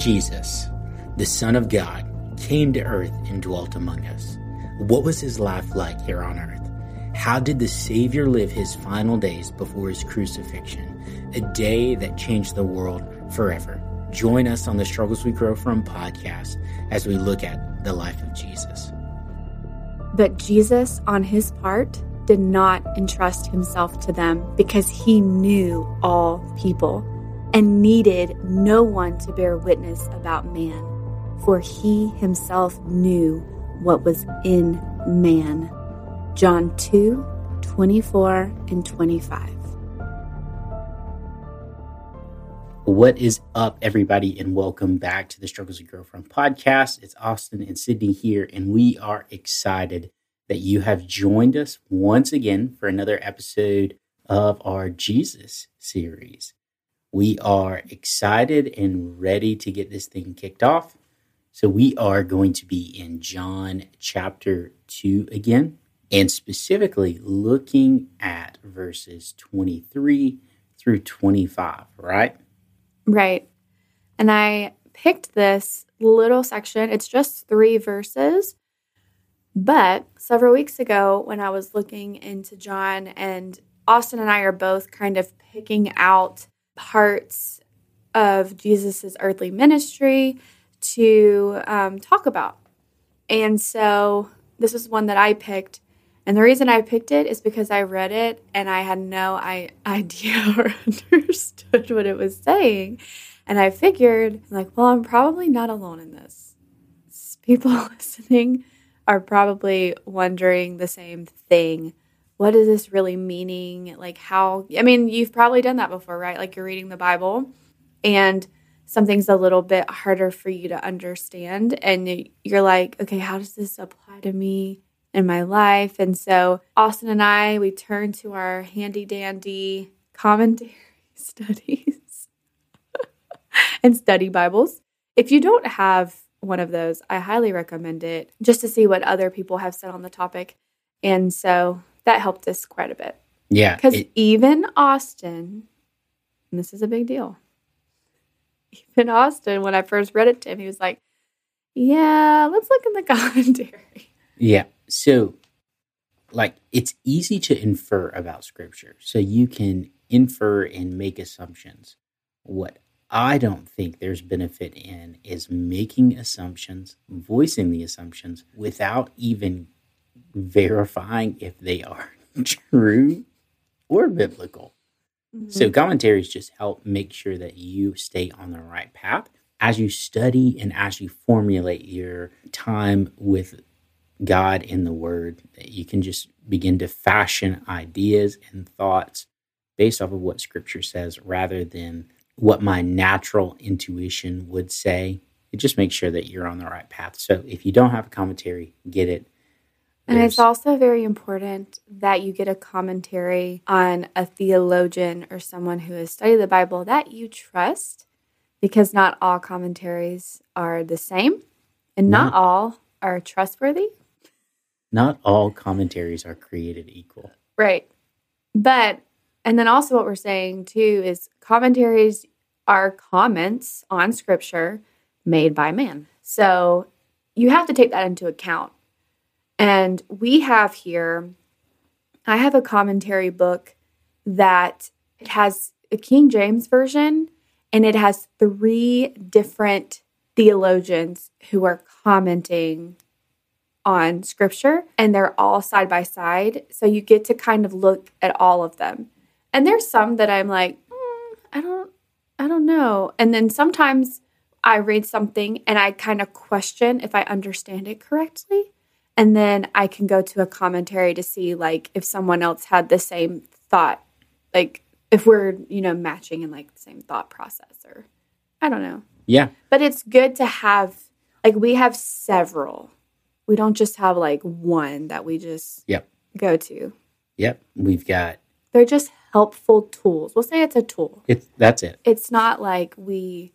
Jesus, the Son of God, came to earth and dwelt among us. What was his life like here on earth? How did the Savior live his final days before his crucifixion? A day that changed the world forever. Join us on the Struggles We Grow From podcast as we look at the life of Jesus. But Jesus, on his part, did not entrust himself to them because he knew all people and needed no one to bear witness about man, for he himself knew what was in man. John 2 24 and 25. What is up, everybody, and welcome back to the Struggles We Grow From podcast. It's Austin and Sydney here, and we are excited that you have joined us once again for another episode of our Jesus series. We are excited and ready to get this thing kicked off. So, we are going to be in John chapter 2 again, and specifically looking at verses 23 through 25, right? Right. And I picked this little section, it's just three verses. But several weeks ago, when I was looking into John, and Austin and I are both kind of picking out parts of Jesus's earthly ministry to um, talk about. And so this is one that I picked. And the reason I picked it is because I read it and I had no I- idea or understood what it was saying. And I figured, like, well, I'm probably not alone in this. People listening are probably wondering the same thing what is this really meaning? Like, how, I mean, you've probably done that before, right? Like, you're reading the Bible and something's a little bit harder for you to understand. And you're like, okay, how does this apply to me in my life? And so, Austin and I, we turn to our handy dandy commentary studies and study Bibles. If you don't have one of those, I highly recommend it just to see what other people have said on the topic. And so that helped us quite a bit. Yeah. Because even Austin, and this is a big deal, even Austin, when I first read it to him, he was like, yeah, let's look in the commentary. Yeah. So, like, it's easy to infer about scripture. So you can infer and make assumptions. What I don't think there's benefit in is making assumptions, voicing the assumptions without even verifying if they are true or biblical. Mm-hmm. So commentaries just help make sure that you stay on the right path as you study and as you formulate your time with God in the Word. That you can just begin to fashion ideas and thoughts based off of what Scripture says rather than what my natural intuition would say. It just makes sure that you're on the right path. So if you don't have a commentary, get it and it's also very important that you get a commentary on a theologian or someone who has studied the Bible that you trust, because not all commentaries are the same and not, not all are trustworthy. Not all commentaries are created equal. Right. But, and then also what we're saying too is commentaries are comments on scripture made by man. So you have to take that into account and we have here, I have a commentary book that it has a King James version and it has three different theologians who are commenting on scripture and they're all side by side. So you get to kind of look at all of them. And there's some that I'm like, mm, I don't I don't know. And then sometimes I read something and I kind of question if I understand it correctly. And then I can go to a commentary to see like if someone else had the same thought, like if we're, you know, matching in like the same thought process or I don't know. Yeah. But it's good to have like we have several. We don't just have like one that we just yep. go to. Yep. We've got They're just helpful tools. We'll say it's a tool. It's that's it. It's not like we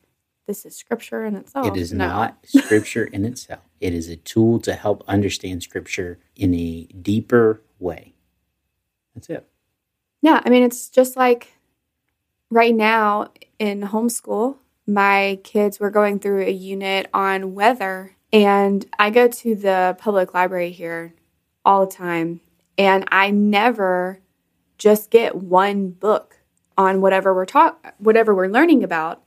this is scripture in itself. It is no. not scripture in itself. It is a tool to help understand scripture in a deeper way. That's it. Yeah, I mean it's just like right now in homeschool, my kids were going through a unit on weather, and I go to the public library here all the time, and I never just get one book on whatever we're talk whatever we're learning about.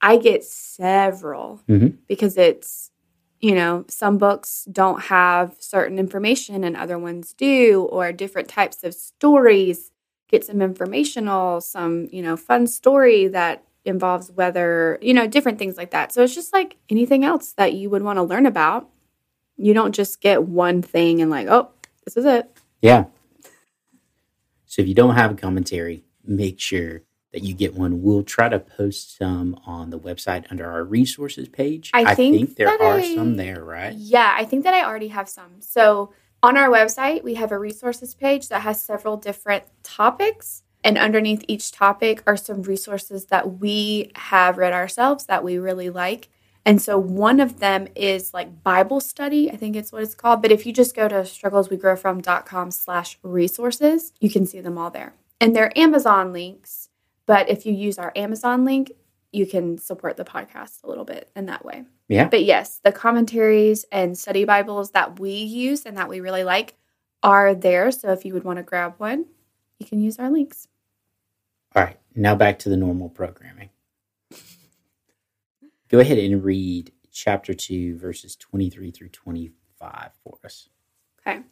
I get several Mhm. because it's you know some books don't have certain information and other ones do or different types of stories get some informational some you know fun story that involves weather you know different things like that so it's just like anything else that you would want to learn about you don't just get one thing and like oh this is it Yeah. So if you don't have a commentary, make sure that you get one. We'll try to post some on the website under our resources page. I think there are I- some there, right? Yeah, I think that I already have some. So on our website, we have a resources page that has several different topics. And underneath each topic are some resources that we have read ourselves that we really like. And so one of them is like Bible study, I think it's what it's called. But if you just go to struggleswegrowfrom.com slash resources, you can see them all there. And they're Amazon links. But if you use our Amazon link, you can support the podcast a little bit in that way. Yeah. But yes, the commentaries and study Bibles that we use and that we really like are there. So if you would want to grab one, you can use our links. All right. Now back to the normal programming. Go ahead and read chapter 2, verses 23 through 25 for us. Okay.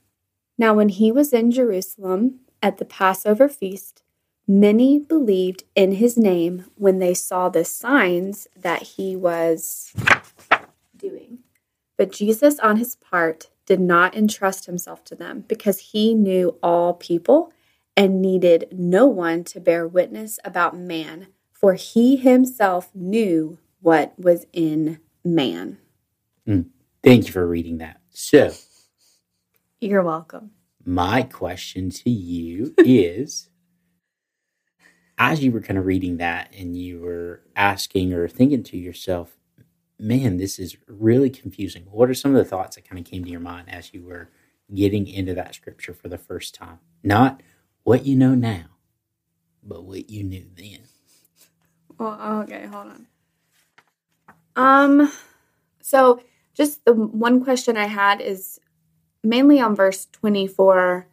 Now, when he was in Jerusalem at the Passover feast, many believed in his name when they saw the signs that he was doing. But Jesus, on his part, did not entrust himself to them because he knew all people and needed no one to bear witness about man, for he himself knew what was in man. Hmm. Thank you for reading that. So, You're welcome. my question to you is as you were kind of reading that and you were asking or thinking to yourself, man, this is really confusing. What are some of the thoughts that kind of came to your mind as you were getting into that scripture for the first time? Not what you know now, but what you knew then. Well, okay, hold on. Um, so just the one question I had is mainly on verse 24.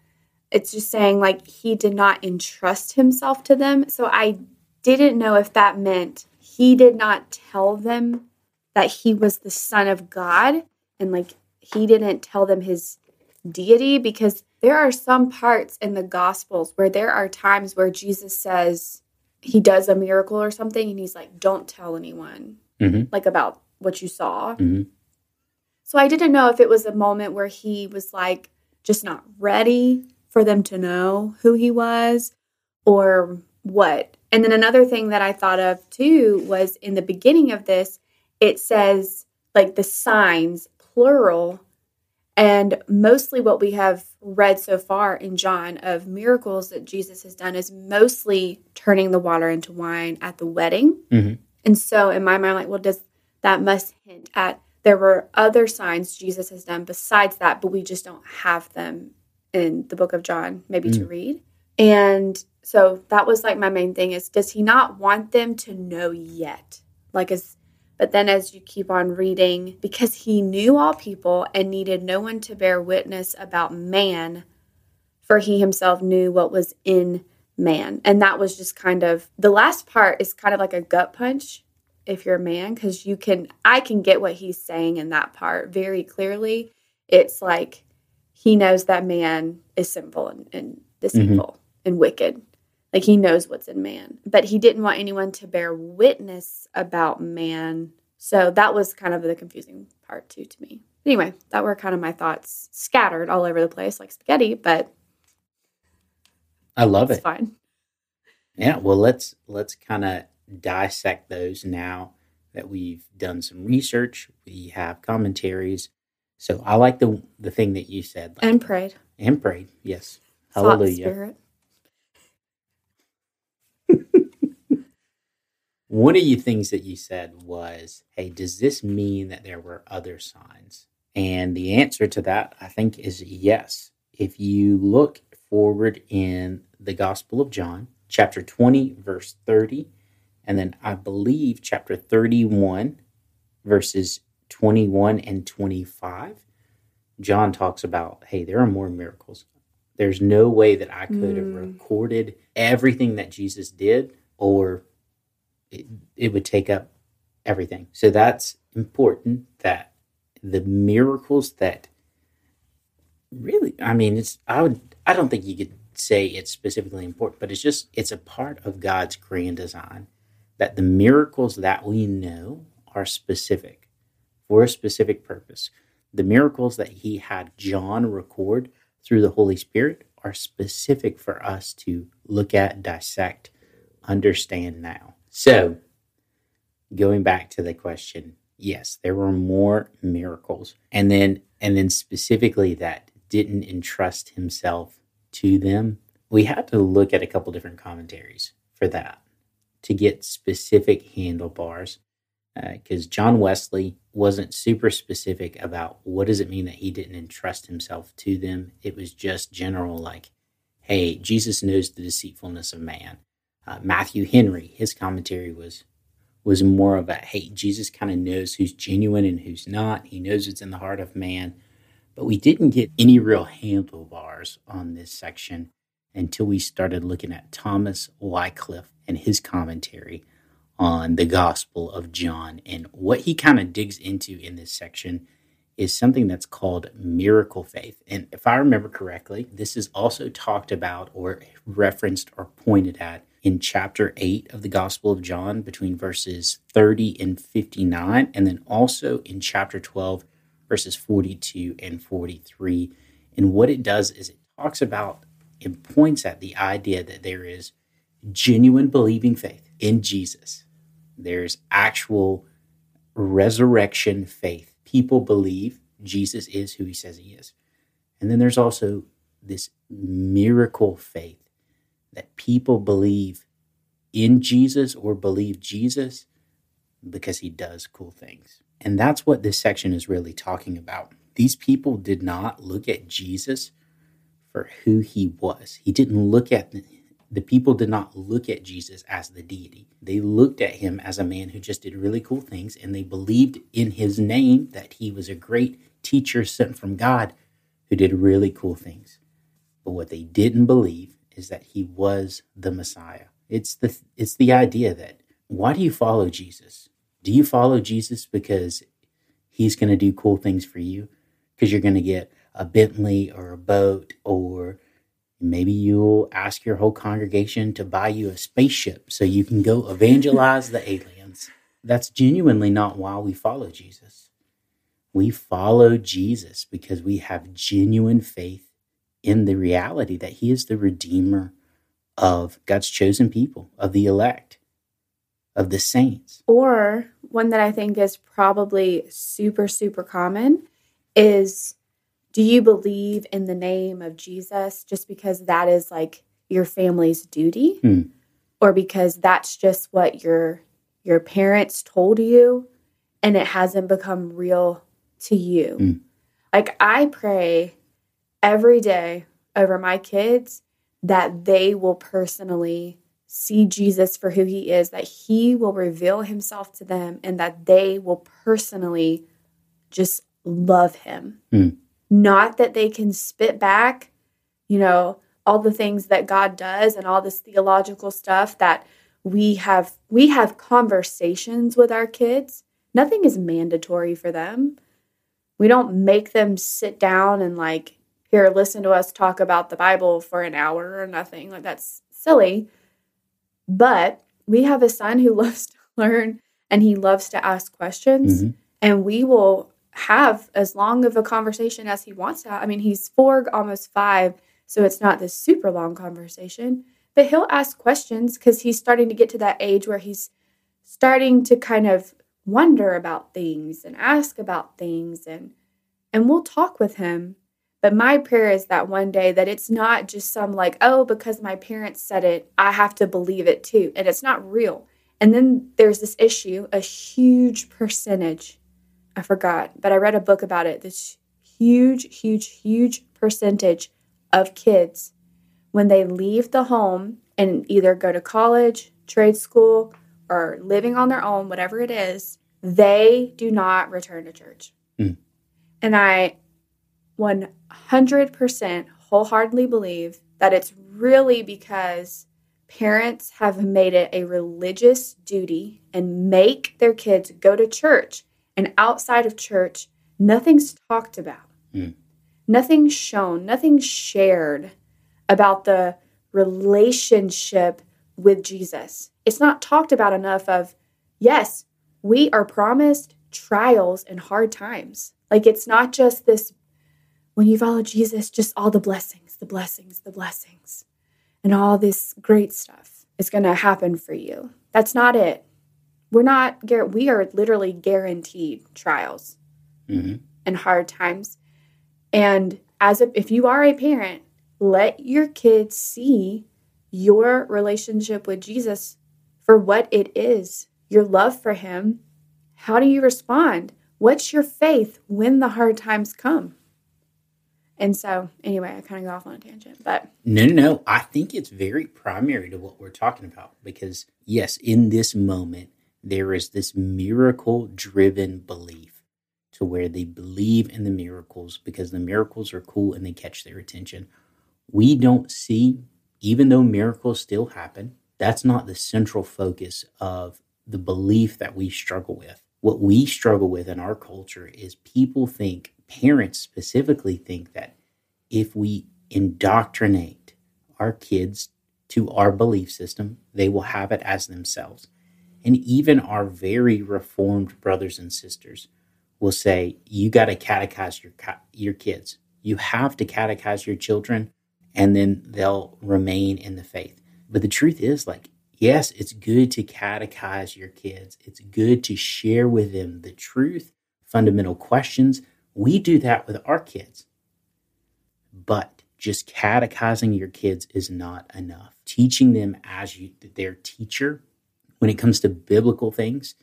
It's just saying like he did not entrust himself to them. So I didn't know if that meant he did not tell them that he was the son of God and like he didn't tell them his deity because there are some parts in the gospels where there are times where Jesus says he does a miracle or something and he's like don't tell anyone Mhm. like about what you saw Mhm. so i didn't know if it was a moment where he was like just not ready for them to know who he was or what and then another thing that i thought of too was in the beginning of this it says like the signs plural and mostly what we have read so far in John of miracles that Jesus has done is mostly turning the water into wine at the wedding. Mhm. And so in my mind, like, well, does that must hint at there were other signs Jesus has done besides that, but we just don't have them in the book of John, maybe to mm. read. And so that was like my main thing is does he not want them to know yet? Like as but then as you keep on reading, because he knew all people and needed no one to bear witness about man, for he himself knew what was in man. And that was just kind of the last part is kind of like a gut punch if you're a man, because you can, I can get what he's saying in that part very clearly. It's like he knows that man is sinful and, and deceitful mm-hmm. and wicked. Like he knows what's in man, but he didn't want anyone to bear witness about man. So that was kind of the confusing part too to me. Anyway, that were kind of my thoughts scattered all over the place like spaghetti, but I love it. it's it. fine. Yeah, well let's let's kind of dissect those now that we've done some research, we have commentaries. So I like the the thing that you said like, And prayed. and prayed. Yes. Hallelujah. One of the things that you said was, "Hey, does this mean that there were other signs?" And the answer to that, I think, is yes. If you look forward in the Gospel of John, chapter 20, verse 30, And then I believe chapter 31, verses 21 and 25, John talks about hey, there are more miracles. There's no way that I could have Mm. recorded everything that Jesus did, or it, it would take up everything. So that's important that the miracles that really, I mean, it's, I would, I don't think you could say it's specifically important, but it's just, it's a part of God's grand design that the miracles that we know are specific for a specific purpose. The miracles that he had John record through the Holy Spirit are specific for us to look at, dissect, understand now. So, going back to the question, yes, there were more miracles. And then and then specifically that didn't entrust himself to them. We had to look at a couple different commentaries for that to get specific handlebars because uh, John Wesley wasn't super specific about what does it mean that he didn't entrust himself to them. It was just general, like, hey, Jesus knows the deceitfulness of man. Uh, Matthew Henry, his commentary was was more of a hey, Jesus kind of knows who's genuine and who's not. He knows what's in the heart of man. But we didn't get any real handlebars on this section until we started looking at Thomas Wycliffe and his commentary on the Gospel of John. And what he kind of digs into in this section is something that's called miracle faith. And if I remember correctly, this is also talked about or referenced or pointed at in chapter 8 of the Gospel of John between verses 30 and 59, and then also in chapter 12, verses 42 and 43. And what it does is it talks about and points at the idea that there is genuine believing faith in Jesus. There's actual resurrection faith. People believe Jesus is who he says he is. And then there's also this miracle faith that people believe in Jesus or believe Jesus because he does cool things. And that's what this section is really talking about. These people did not look at Jesus for who he was. He didn't look at the, people did not look at Jesus as the deity. They looked at him as a man who just did really cool things and they believed in his name that he was a great teacher sent from God who did really cool things. But what they didn't believe is that he was the Messiah. It's the it's the idea that why do you follow Jesus? Do you follow Jesus because he's going to do cool things for you? Because you're going to get a Bentley or a boat or maybe you'll ask your whole congregation to buy you a spaceship so you can go evangelize the aliens. That's genuinely not why we follow Jesus. We follow Jesus because we have genuine faith in the reality that he is the redeemer of God's chosen people, of the elect, of the saints. Or one that I think is probably super, super common is do you believe in the name of Jesus just because that is like your family's duty? Hmm. Or because that's just what your your parents told you and it hasn't become real to you? Hmm. Like I pray every day over my kids that they will personally see Jesus for who he is, that he will reveal himself to them, and that they will personally just love him. Mm. Not that they can spit back, you know, all the things that God does and all this theological stuff that we have we have conversations with our kids. Nothing is mandatory for them. We don't make them sit down and like here listen to us talk about the Bible for an hour or nothing. Like that's silly. But we have a son who loves to learn and he loves to ask questions. Mhm. And we will have as long of a conversation as he wants to. I mean, he's four, almost five, so it's not this super long conversation. But he'll ask questions because he's starting to get to that age where he's starting to kind of wonder about things and ask about things and and we'll talk with him but my prayer is that one day that it's not just some like, oh, because my parents said it, I have to believe it too. And it's not real. And then there's this issue, a huge percentage, I forgot, but I read a book about it. This huge, huge, huge percentage of kids, when they leave the home and either go to college, trade school, or living on their own, whatever it is, they do not return to church. Mm. And I 100% wholeheartedly believe that it's really because parents have made it a religious duty and make their kids go to church. And outside of church, nothing's talked about, Mm. nothing's shown, nothing's shared about the relationship with Jesus. It's not talked about enough of, yes, we are promised trials and hard times. Like it's not just this when you follow Jesus, just all the blessings, the blessings, the blessings, and all this great stuff is going to happen for you. That's not it. We're not, we are literally guaranteed trials hmm and hard times. And as a, if you are a parent, let your kids see your relationship with Jesus for what it is, your love for him. How do you respond? What's your faith when the hard times come? And so, anyway, I kind of go off on a tangent, but No, no, no. I think it's very primary to what we're talking about because, yes, in this moment, there is this miracle driven belief to where they believe in the miracles because the miracles are cool and they catch their attention. We don't see, even though miracles still happen, that's not the central focus of the belief that we struggle with. What we struggle with in our culture is people think, parents specifically think that if we indoctrinate our kids to our belief system, they will have it as themselves. And even our very reformed brothers and sisters will say, you got to catechize your, your kids. You have to catechize your children, and then they'll remain in the faith. But the truth is, like, yes, it's good to catechize your kids. It's good to share with them the truth, fundamental questions. We do that with our kids. But just catechizing your kids is not enough. Teaching them as you, their teacher when it comes to biblical things,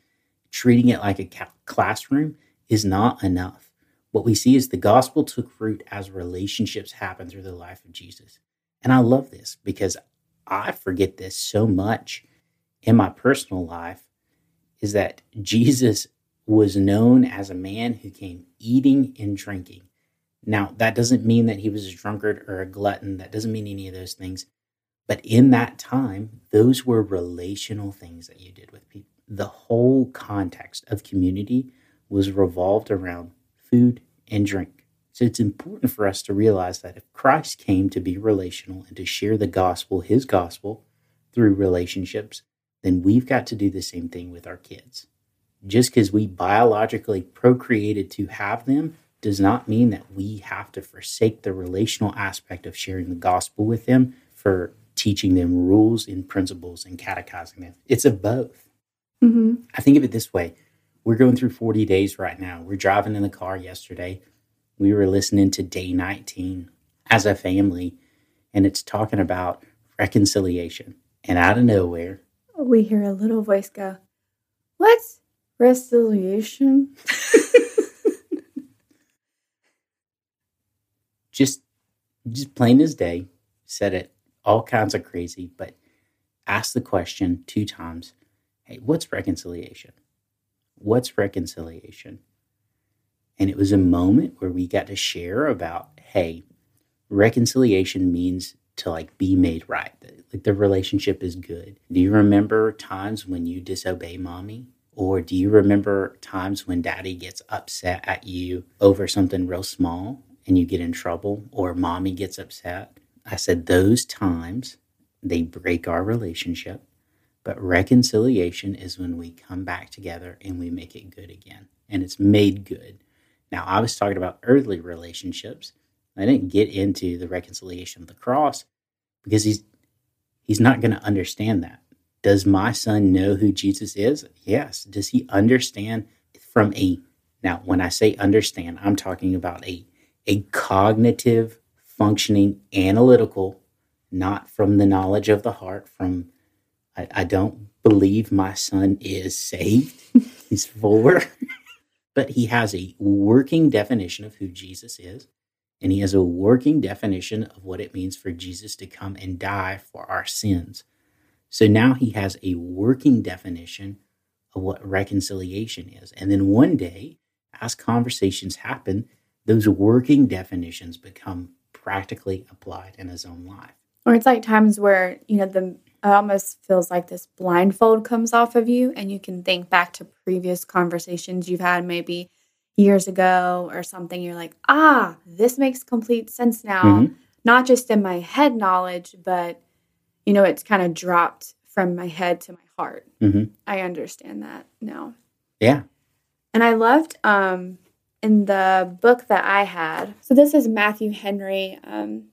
treating it like a ca- classroom is not enough. What we see is the gospel took root as relationships happen through the life of Jesus. And I love this because I forget this so much in my personal life is that Jesus was known as a man who came eating and drinking. Now, that doesn't mean that he was a drunkard or a glutton. That doesn't mean any of those things. But in that time, those were relational things that you did with people. The whole context of community was revolved around food and drink. So it's important for us to realize that if Christ came to be relational and to share the gospel, his gospel, through relationships, then we've got to do the same thing with our kids. Just because we biologically procreated to have them does not mean that we have to forsake the relational aspect of sharing the gospel with them for teaching them rules and principles and catechizing them. It's a both. mm-hmm. I think of it this way we're going through 40 days right now. We're driving in the car yesterday. We were listening to day 19 as a family, and it's talking about reconciliation. And out of nowhere, we hear a little voice go, What's reconciliation? just just plain as day, said it all kinds of crazy, but ask the question two times Hey, what's reconciliation? What's reconciliation? And it was a moment where we got to share about, hey, reconciliation means to like be made right. Like the relationship is good. Do you remember times when you disobey mommy? Or do you remember times when daddy gets upset at you over something real small and you get in trouble or mommy gets upset? I said those times they break our relationship. But reconciliation is when we come back together and we make it good again. And it's made good. Now, I was talking about earthly relationships. I didn't get into the reconciliation of the cross because he's he's not going to understand that. Does my son know who Jesus is? Yes. Does he understand from a now when I say understand, I'm talking about a a cognitive functioning analytical, not from the knowledge of the heart, from I, I don't believe my son is saved. He's four. but he has a working definition of who Jesus is. And he has a working definition of what it means for Jesus to come and die for our sins. So now he has a working definition of what reconciliation is. And then one day, as conversations happen, those working definitions become practically applied in his own life. Or it's like times where, you know, the it almost feels like this blindfold comes off of you and you can think back to previous conversations you've had maybe years ago or something. You're like, ah, this makes complete sense now. Mm-hmm. Not just in my head knowledge, but, you know, it's kind of dropped from my head to my heart. Mm-hmm. I understand that now. Yeah. And I loved um, in the book that I had. So this is Matthew Henry. Um,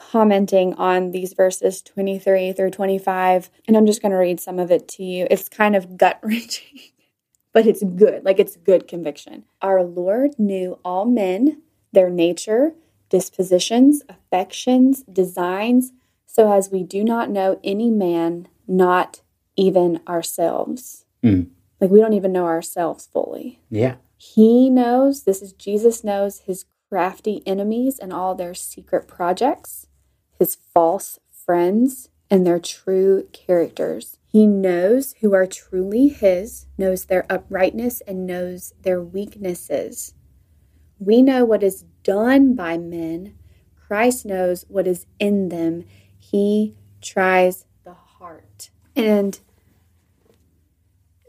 commenting on these verses 23 through 25. And I'm just going to read some of it to you. It's kind of gut wrenching, but it's good. Like it's good conviction. Our Lord knew all men, their nature, dispositions, affections, designs, so as we do not know any man, not even ourselves. Mm. Like we don't even know ourselves fully. Yeah. He knows, this is Jesus knows his crafty enemies and all their secret projects his false friends and their true characters. He knows who are truly his, knows their uprightness, and knows their weaknesses. We know what is done by men. Christ knows what is in them. He tries the heart. And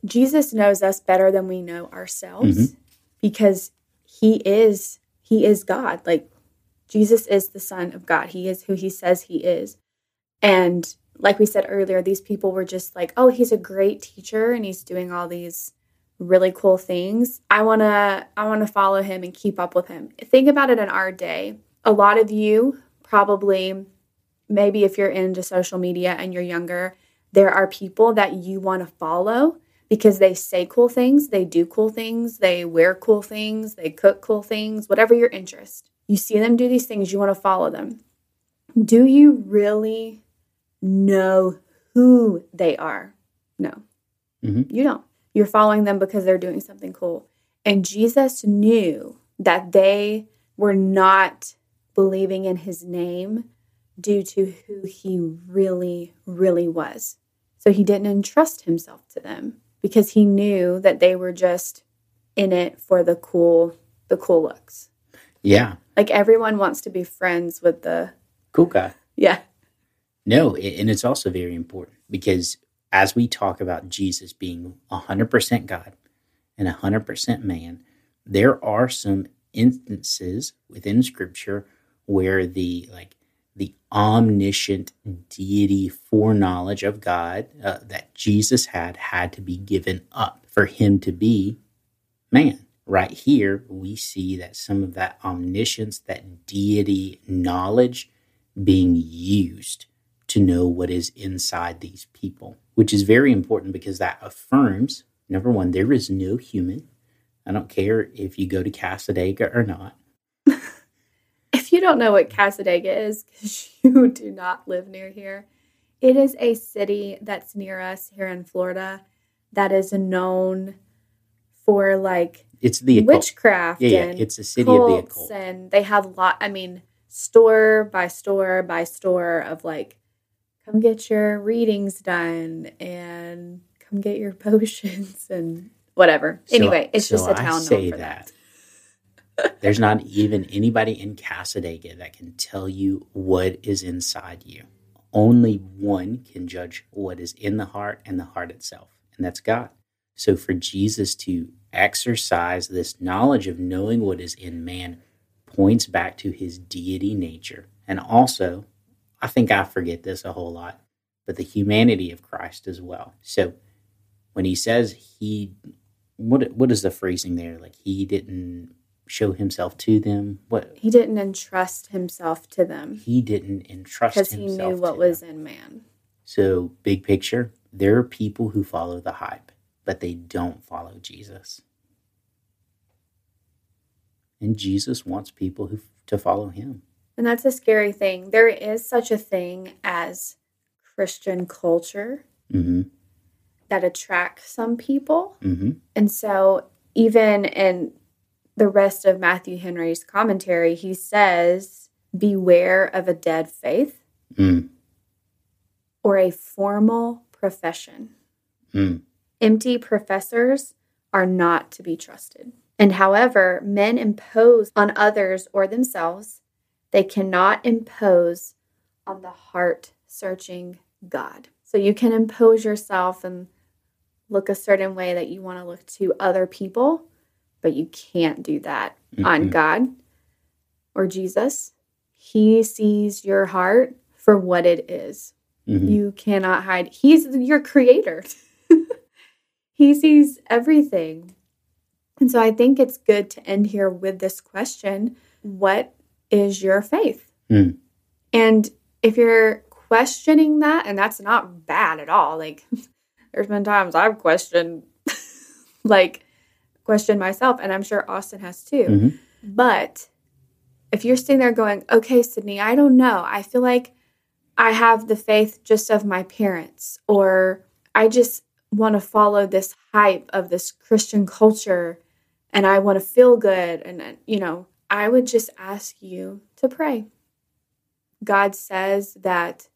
Jesus knows us better than we know ourselves mm-hmm. because he is he is God. Like Jesus is the Son of God. He is who he says he is. And like we said earlier, these people were just like, oh, he's a great teacher and he's doing all these really cool things. I want to I want to follow him and keep up with him. Think about it in our day. A lot of you probably maybe if you're into social media and you're younger, there are people that you want to follow because they say cool things, they do cool things, they wear cool things, they cook cool things, whatever your interest. You see them do these things, you want to follow them. Do you really know who they are? No, mm-hmm. you don't. You're following them because they're doing something cool. And Jesus knew that they were not believing in his name due to who he really, really was. So he didn't entrust himself to them because he knew that they were just in it for the cool, the cool looks. Yeah. Like everyone wants to be friends with the cool guy. Yeah. No, and it's also very important because as we talk about Jesus being 100% God and 100% man, there are some instances within scripture where the like the omniscient deity foreknowledge of God uh, that Jesus had had to be given up for him to be man right here, we see that some of that omniscience, that deity knowledge being used to know what is inside these people, which is very important because that affirms number one, there is no human. I don't care if you go to Cassadaga or not. Don't know what Cassadaga is, because you do not live near here, it is a city that's near us here in Florida that is known for like it's the occult. witchcraft. Yeah, yeah, it's a city of the occult, and they have a lot. I mean, store by store by store of like, come get your readings done and come get your potions and whatever. So, anyway, it's so just a town known for that. that. There's not even anybody in Cassadaga that can tell you what is inside you. Only one can judge what is in the heart and the heart itself, and that's God. So for Jesus to exercise this knowledge of knowing what is in man points back to his deity nature. And also, I think I forget this a whole lot, but the humanity of Christ as well. So when he says he what what is the phrasing there? Like he didn't show himself to them. What he didn't entrust himself to them. He didn't entrust because he knew what was them. in man. So big picture, there are people who follow the hype but they don't follow Jesus. And Jesus wants people who, to follow him. And that's a scary thing. There is such a thing as Christian culture mm-hmm. that attracts some people. Mm-hmm. And so, even in the rest of Matthew Henry's commentary, he says, Beware of a dead faith. Mm. or a formal profession. Mm. Empty professors are not to be trusted. And however men impose on others or themselves, they cannot impose on the heart searching God. So you can impose yourself and look a certain way that you want to look to other people, but you can't do that on Mhm. God or Jesus. He sees your heart for what it is. Mhm. You cannot hide. He's your creator. he sees everything. And so I think it's good to end here with this question What is your faith? Mm. And if you're questioning that, and that's not bad at all, like there's been times I've questioned, like, questioned myself, and I'm sure Austin has too. Mhm. But if you're sitting there going, okay, Sydney, I don't know. I feel like I have the faith just of my parents, or I just want to follow this hype of this Christian culture and I want to feel good. And, you know, I would just ask you to pray. God says that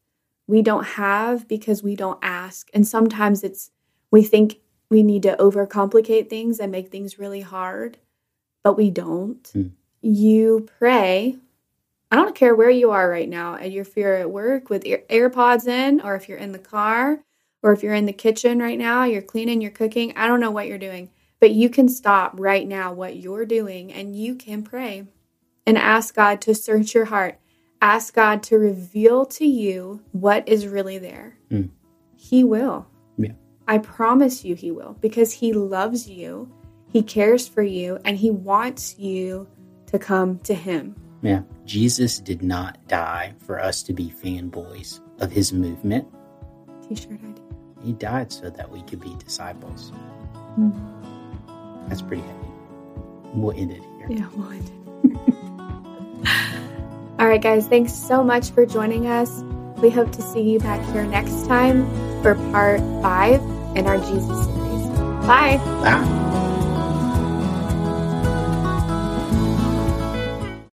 we don't have because we don't ask. And sometimes it's, we think we need to overcomplicate things and make things really hard, but we don't. Mm. You pray. I don't care where you are right now. And if you're at work with ear- AirPods in, or if you're in the car, or if you're in the kitchen right now, you're cleaning, you're cooking. I don't know what you're doing, but you can stop right now what you're doing and you can pray and ask God to search your heart. Ask God to reveal to you what is really there. Mm. He will. I promise you, He will, because He loves you, He cares for you, and He wants you to come to Him. Yeah. Jesus did not die for us to be fanboys of his movement. T shirt idea. He died so that we could be disciples. Mm-hmm. That's pretty heavy. We'll end it here. Yeah, we'll end it. All right, guys, thanks so much for joining us. We hope to see you back here next time for part five in our Jesus series. Bye. Bye.